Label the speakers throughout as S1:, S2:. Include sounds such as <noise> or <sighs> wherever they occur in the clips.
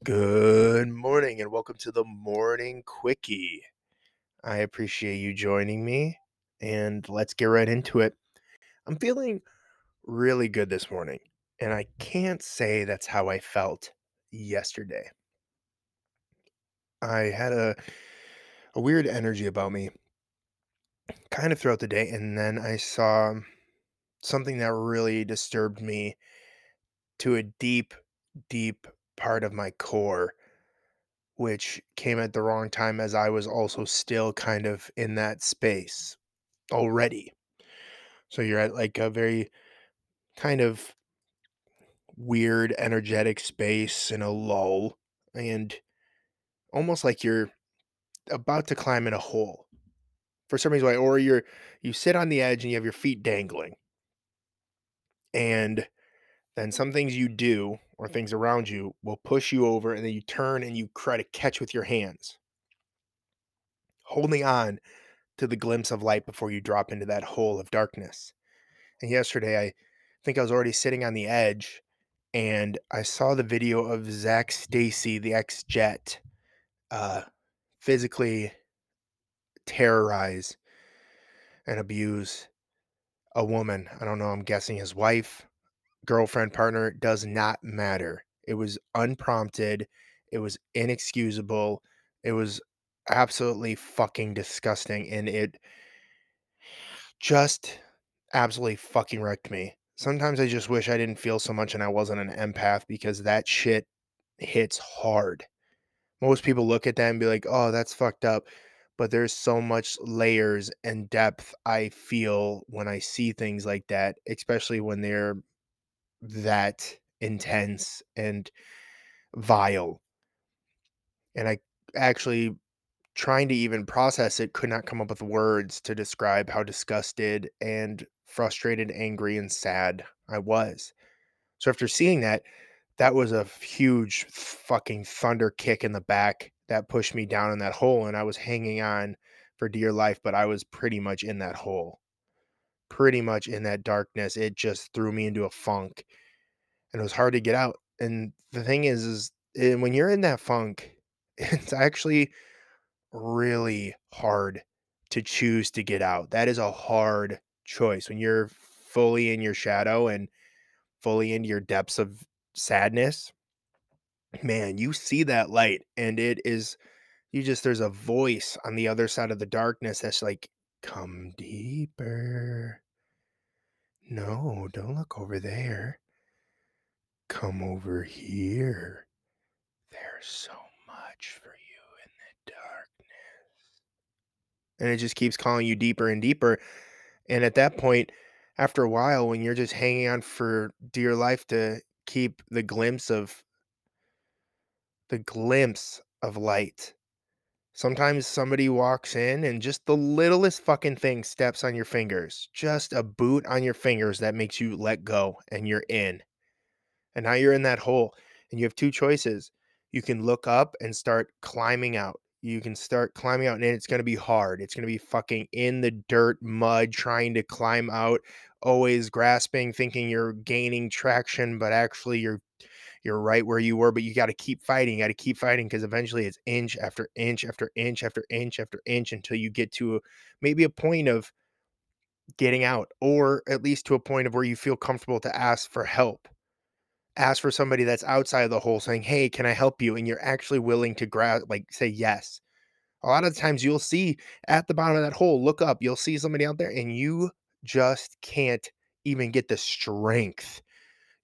S1: Good morning and welcome to the morning quickie. I appreciate you joining me and let's get right into it. I'm feeling really good this morning, and I can't say that's how I felt yesterday. I had a, a weird energy about me kind of throughout the day, and then I saw something that really disturbed me to a deep, deep part of my core which came at the wrong time as I was also still kind of in that space already. So you're at like a very kind of weird energetic space in a lull and almost like you're about to climb in a hole for some reason or you're you sit on the edge and you have your feet dangling and then some things you do or things around you will push you over and then you turn and you try to catch with your hands holding on to the glimpse of light before you drop into that hole of darkness. And yesterday, I think I was already sitting on the edge and I saw the video of Zac Stacy, the ex Jet, uh, physically terrorize and abuse a woman. I don't know, I'm guessing his wife, girlfriend, partner, does not matter. It was unprompted, it was inexcusable, it was absolutely fucking disgusting. And it just absolutely fucking wrecked me. Sometimes I just wish I didn't feel so much and I wasn't an empath because that shit hits hard. Most people look at that and be like, "Oh, that's fucked up." But there's so much layers and depth I feel when I see things like that, especially when they're that intense and vile. And I actually trying to even process it could not come up with words to describe how disgusted and frustrated, angry, and sad I was. So after seeing that, that was a huge fucking thunder kick in the back that pushed me down in that hole. And I was hanging on for dear life, but I was pretty much in that hole, pretty much in that darkness. It just threw me into a funk and it was hard to get out. And the thing is, is when you're in that funk, <laughs> it's actually really hard to choose to get out. That is a hard choice when you're fully in your shadow and fully into your depths of sadness. Man, you see that light and it is you just there's a voice on the other side of the darkness that's like come deeper. No, don't look over there. Come over here. There's so much for you in the darkness and it just keeps calling you deeper and deeper. And at that point, after a while, when you're just hanging on for dear life to keep the glimpse of the glimpse of light, sometimes somebody walks in and just the littlest fucking thing steps on your fingers, just a boot on your fingers that makes you let go and you're in. And now you're in that hole and you have two choices. You can look up and start climbing out you can start climbing out and it's going to be hard. It's going to be fucking in the dirt, mud, trying to climb out, always grasping, thinking you're gaining traction, but actually you're you're right where you were, but you got to keep fighting. You got to keep fighting because eventually it's inch after inch after inch after inch after inch until you get to a, maybe a point of getting out, or at least to a point of where you feel comfortable to ask for help. Ask for somebody that's outside of the hole saying, Hey, can I help you? And you're actually willing to grab, like, say yes a lot of times you'll see at the bottom of that hole, look up, you'll see somebody out there and you just can't even get the strength.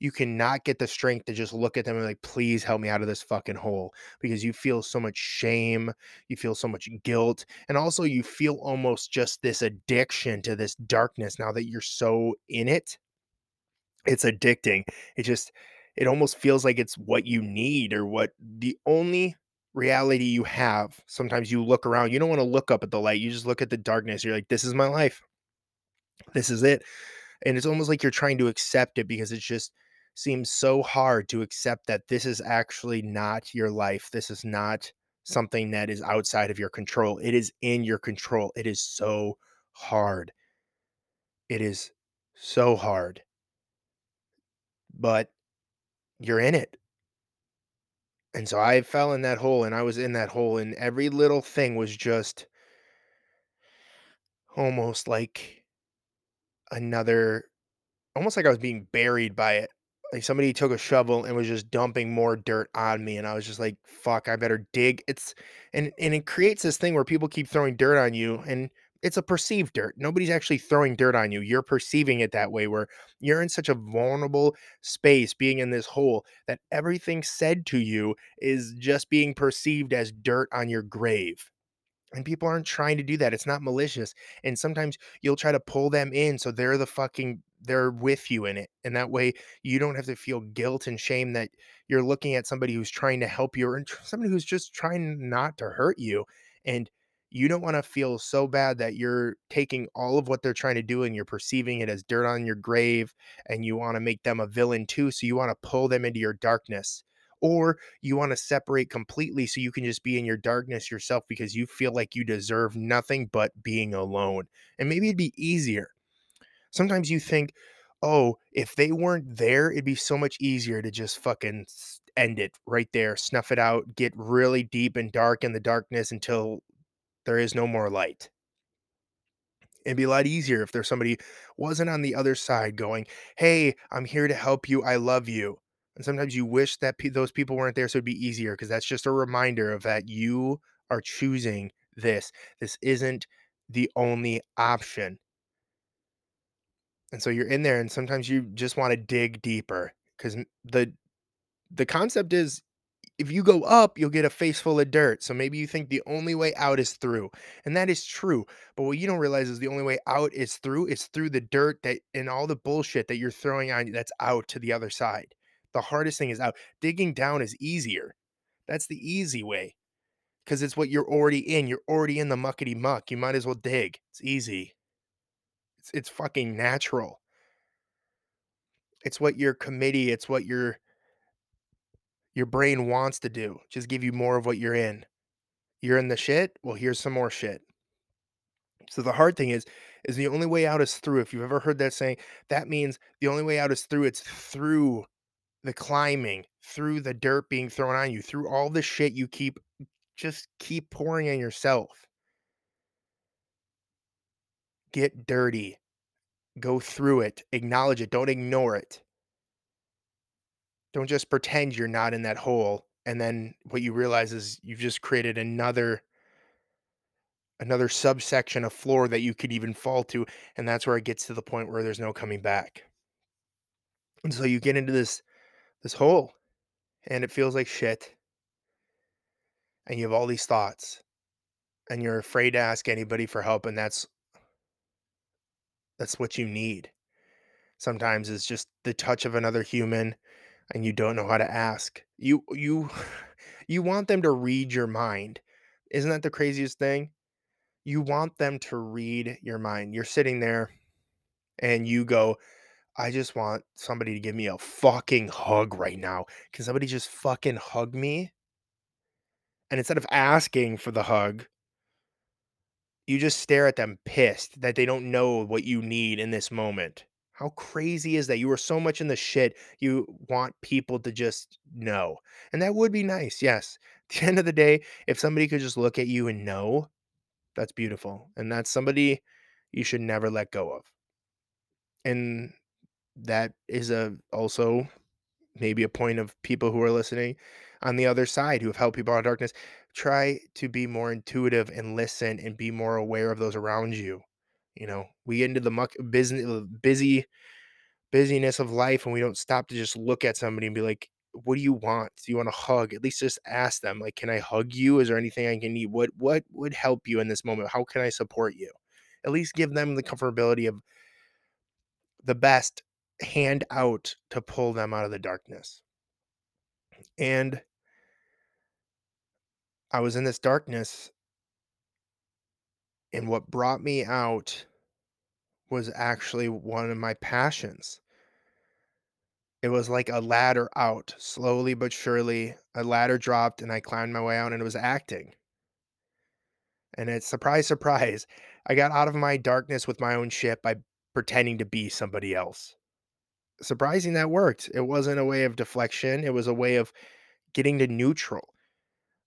S1: You cannot get the strength to just look at them and like, please help me out of this fucking hole because you feel so much shame, you feel so much guilt, and also you feel almost just this addiction to this darkness now that you're so in it. It's addicting. It just, it almost feels like it's what you need or what the only reality you have. Sometimes you look around, you don't want to look up at the light. You just look at the darkness. You're like, this is my life. This is it. And it's almost like you're trying to accept it because it's just seems so hard to accept that this is actually not your life. This is not something that is outside of your control. It is in your control. It is so hard. It is so hard. But you're in it And so I fell in that hole and I was in that hole and every little thing was just almost like another almost like I was being buried by it. Like somebody took a shovel and was just dumping more dirt on me and I was just like, fuck, I better dig. It's and and it creates this thing where people keep throwing dirt on you and it's a perceived dirt. Nobody's actually throwing dirt on you. You're perceiving it that way where you're in such a vulnerable space being in this hole that everything said to you is just being perceived as dirt on your grave. And people aren't trying to do that. It's not malicious. And sometimes you'll try to pull them in so they're the fucking they're with you in it. And that way you don't have to feel guilt and shame that you're looking at somebody who's trying to help you or somebody who's just trying not to hurt you. And you don't want to feel so bad that you're taking all of what they're trying to do and you're perceiving it as dirt on your grave and you want to make them a villain too. So you want to pull them into your darkness or you want to separate completely so you can just be in your darkness yourself because you feel like you deserve nothing but being alone. And maybe it'd be easier. Sometimes you think, oh, if they weren't there, it'd be so much easier to just fucking end it right there, snuff it out, get really deep and dark in the darkness until there is no more light. It'd be a lot easier if there's somebody wasn't on the other side going, "Hey, I'm here to help you. I love you." And sometimes you wish that pe- those people weren't there so it'd be easier because that's just a reminder of that you are choosing this. This isn't the only option. And so you're in there and sometimes you just want to dig deeper cuz the the concept is if you go up, you'll get a face full of dirt. So maybe you think the only way out is through. And that is true. But what you don't realize is the only way out is through. It's through the dirt that and all the bullshit that you're throwing on you that's out to the other side. The hardest thing is out. Digging down is easier. That's the easy way. Because it's what you're already in. You're already in the muckety muck. You might as well dig. It's easy. It's it's fucking natural. It's what your committee, it's what your your brain wants to do. Just give you more of what you're in. You're in the shit? Well, here's some more shit. So the hard thing is is the only way out is through. If you've ever heard that saying, that means the only way out is through. It's through the climbing, through the dirt being thrown on you, through all the shit you keep just keep pouring on yourself. Get dirty. Go through it. Acknowledge it. Don't ignore it. Don't just pretend you're not in that hole. And then what you realize is you've just created another another subsection of floor that you could even fall to, and that's where it gets to the point where there's no coming back. And so you get into this this hole and it feels like shit and you have all these thoughts and you're afraid to ask anybody for help and that's that's what you need. Sometimes it's just the touch of another human and you don't know how to ask. You you <sighs> you want them to read your mind. Isn't that the craziest thing? You want them to read your mind. You're sitting there and you go, I just want somebody to give me a fucking hug right now. Can somebody just fucking hug me? And instead of asking for the hug, you just stare at them pissed that they don't know what you need in this moment. How crazy is that? You are so much in the shit, you want people to just know. And that would be nice, yes. At the end of the day, if somebody could just look at you and know, that's beautiful. And that's somebody you should never let go of. And that is a also maybe a point of people who are listening on the other side who have helped people out of darkness try to be more intuitive and listen and be more aware of those around you you know? We get into the muck business uh, busy busyness of life and we don't stop to just look at somebody and be like what do you want? Do you want a hug? At least just ask them like can i hug you? Is there anything i can need? What what would help you in this moment? How can i support you? At least give them the comfortability of the best hand out to pull them out of the darkness and I was in this darkness, and what brought me out was actually one of my passions. It was like a ladder out, slowly but surely. A ladder dropped, and I climbed my way out, and it was acting. And it's surprise, surprise, I got out of my darkness with my own ship by pretending to be somebody else. Surprising that worked. It wasn't a way of deflection, it was a way of getting to neutral.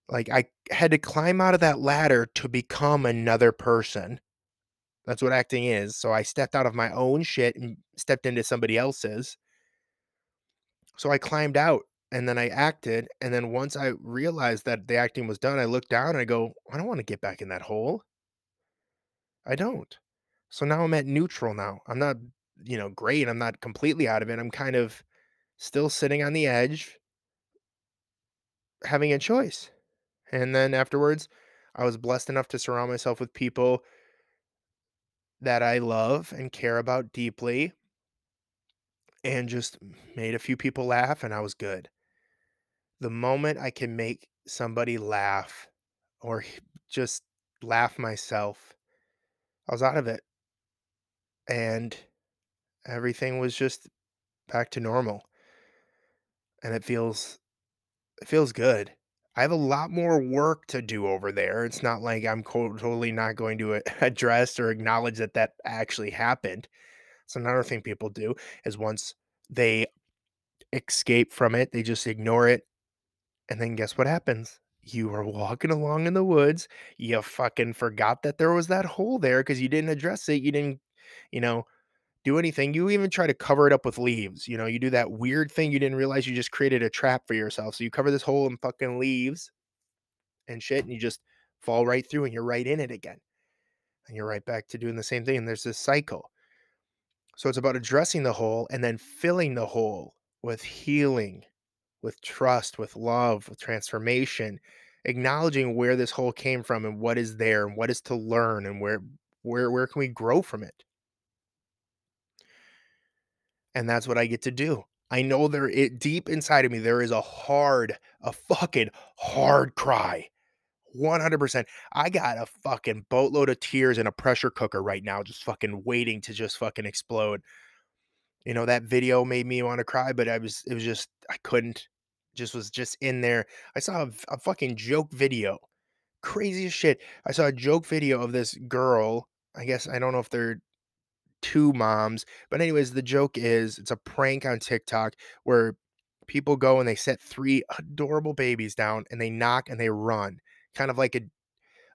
S1: Like, I had to climb out of that ladder to become another person. That's what acting is. So I stepped out of my own shit and stepped into somebody else's. So I climbed out and then I acted. And then once I realized that the acting was done, I looked down and I go, I don't want to get back in that hole. I don't. So now I'm at neutral now. I'm not, you know, great. I'm not completely out of it. I'm kind of still sitting on the edge, having a choice. And then afterwards, I was blessed enough to surround myself with people that I love and care about deeply and just made a few people laugh and I was good. The moment I can make somebody laugh or just laugh myself, I was out of it and everything was just back to normal and it feels it feels good. I have a lot more work to do over there. It's not like I'm totally not going to <laughs> address or acknowledge that that actually happened. So another thing people do is once they escape from it, they just ignore it And then guess what happens? You are walking along in the woods. You fucking forgot that there was that hole there because you didn't address it. You didn't, you know, do anything. You even try to cover it up with leaves. You know, you do that weird thing. You didn't realize you just created a trap for yourself. So you cover this hole in fucking leaves and shit, and you just fall right through and you're right in it again. And you're right back to doing the same thing. And there's this cycle. So it's about addressing the hole and then filling the hole with healing with trust, with love, with transformation, acknowledging where this hole came from and what is there and what is to learn and where where where can we grow from it? And that's what I get to do. I know there it deep inside of me there is a hard, a fucking hard cry. 100%. I got a fucking boatload of tears in a pressure cooker right now just fucking waiting to just fucking explode. You know, that video made me wanna cry, but I was it was just I couldn't. Just was just in there. I saw a fucking joke video. Crazy as shit. I saw a joke video of this girl. I guess I don't know if they're 2 moms, but anyways, the joke is it's a prank on TikTok where people go and they set 3 adorable babies down and they knock and they run. Kind of like a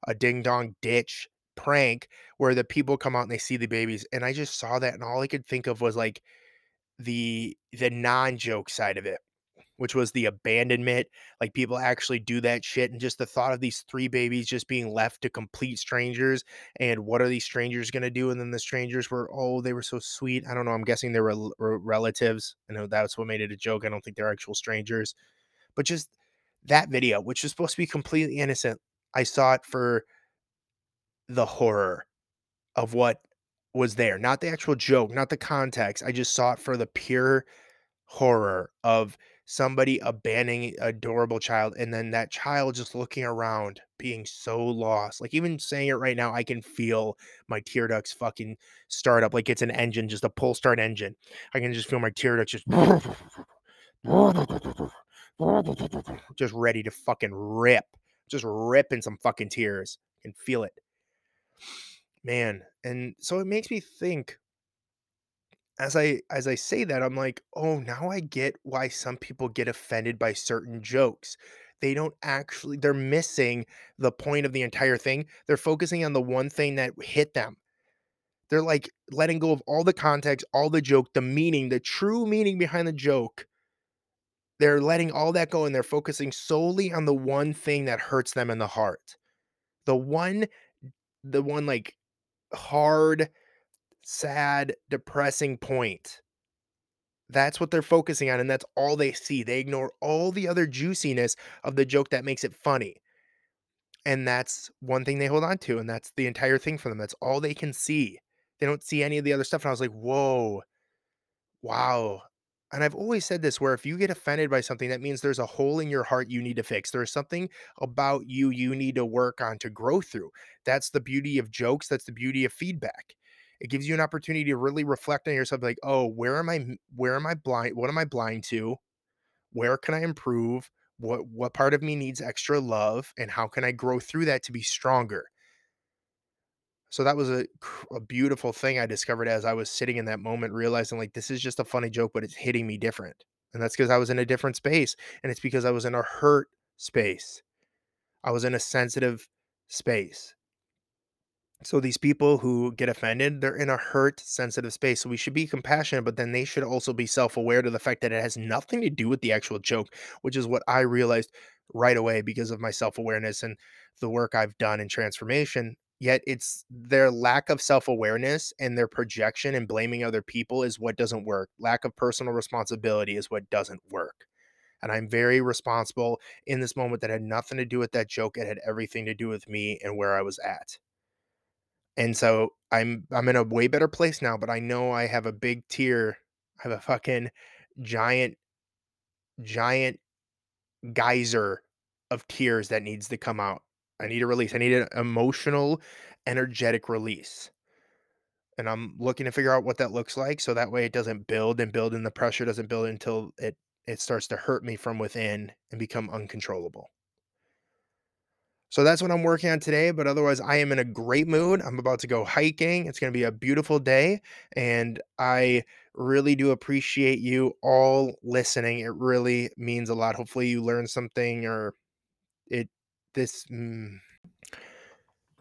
S1: a ding dong ditch prank where the people come out and they see the babies, and I just saw that and all I could think of was, like, the the non-joke side of it, which was the abandonment, like, people actually do that shit, and just the thought of these 3 babies just being left to complete strangers, and what are these strangers gonna do? And then the strangers were, "Oh, they were so sweet." I don't know, I'm guessing they were rel relatives. I know that's what made it a joke, I don't think they're actual strangers. But just that video, which was supposed to be completely innocent, I saw it for the horror of what was there, not the actual joke, not the context. I just saw it for the pure horror of somebody abandoning adorable child and then that child just looking around being so lost. Like even saying it right now, I can feel my tear ducts fucking start up like it's an engine, just a pull start engine. I can just feel my tear ducts just <laughs> just ready to fucking rip. Just ripping some fucking tears. and feel it. Man, and so it makes me think as I as I say that, I'm like, "Oh, now I get why some people get offended by certain jokes." They don't actually they're missing the point of the entire thing. They're focusing on the one thing that hit them. They're, like, letting go of all the context, all the joke, the meaning, the true meaning behind the joke. They're letting all that go, and they're focusing solely on the one thing that hurts them in the heart. The one the one, like, hard sad, depressing point. That's what they're focusing on, and that's all they see. They ignore all the other juiciness of the joke that makes it funny. And that's one thing they hold on to, and that's the entire thing for them. That's all they can see. They don't see any of the other stuff. And I was like, whoa, wow. And I've always said this where if you get offended by something, that means there's a hole in your heart you need to fix. There's something about you you need to work on to grow through. That's the beauty of jokes. That's the beauty of feedback. It gives you an opportunity to really reflect on yourself like, "Oh, where am I where am I blind what am I blind to? Where can I improve? What what part of me needs extra love, and how can I grow through that to be stronger?" So that was a a beautiful thing I discovered as I was sitting in that moment realizing, like, this is just a funny joke, but it's hitting me different. And that's because I was in a different space. And it's because I was in a hurt space. I was in a sensitive space. So these people who get offended, they're in a hurt, sensitive space. So we should be compassionate, but then they should also be self-aware to the fact that it has nothing to do with the actual joke, which is what I realized right away because of my self-awareness and the work I've done in transformation. Yet it's their lack of self-awareness and their projection and blaming other people is what doesn't work. Lack of personal responsibility is what doesn't work. And I'm very responsible in this moment that had nothing to do with that joke. It had everything to do with me and where I was at. And so I'm I'm in a way better place now, but I know I have a big tear. I have a fucking giant, giant geyser of tears that needs to come out. I need a release. I need an emotional, energetic release. And I'm looking to figure out what that looks like so that way it doesn't build and build and the pressure doesn't build until it it starts to hurt me from within and become uncontrollable. So that's what I'm working on today, but otherwise I am in a great mood. I'm about to go hiking. It's going to be a beautiful day and I really do appreciate you all listening. It really means a lot. Hopefully you learned something or it this mm,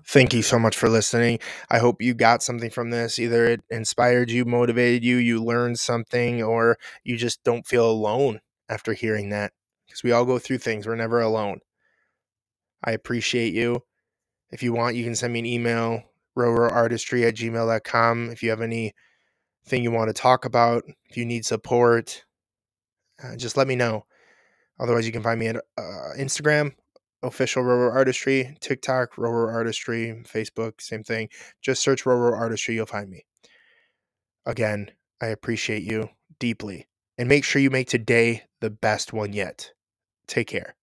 S1: Thank you so much for listening. I hope you got something from this. Either it inspired you, motivated you, you learned something, or you just don't feel alone after hearing that. Because we all go through things, we're never alone. I appreciate you. If you want, you can send me an email, roroartistry at gmail.com. If you have anything you want to talk about, if you need support, uh, just let me know. Otherwise, you can find me at uh, Instagram, official Roro Artistry, TikTok, Roro Artistry, Facebook, same thing. Just search Roro Artistry, you'll find me. Again, I appreciate you deeply. And make sure you make today the best one yet. Take care.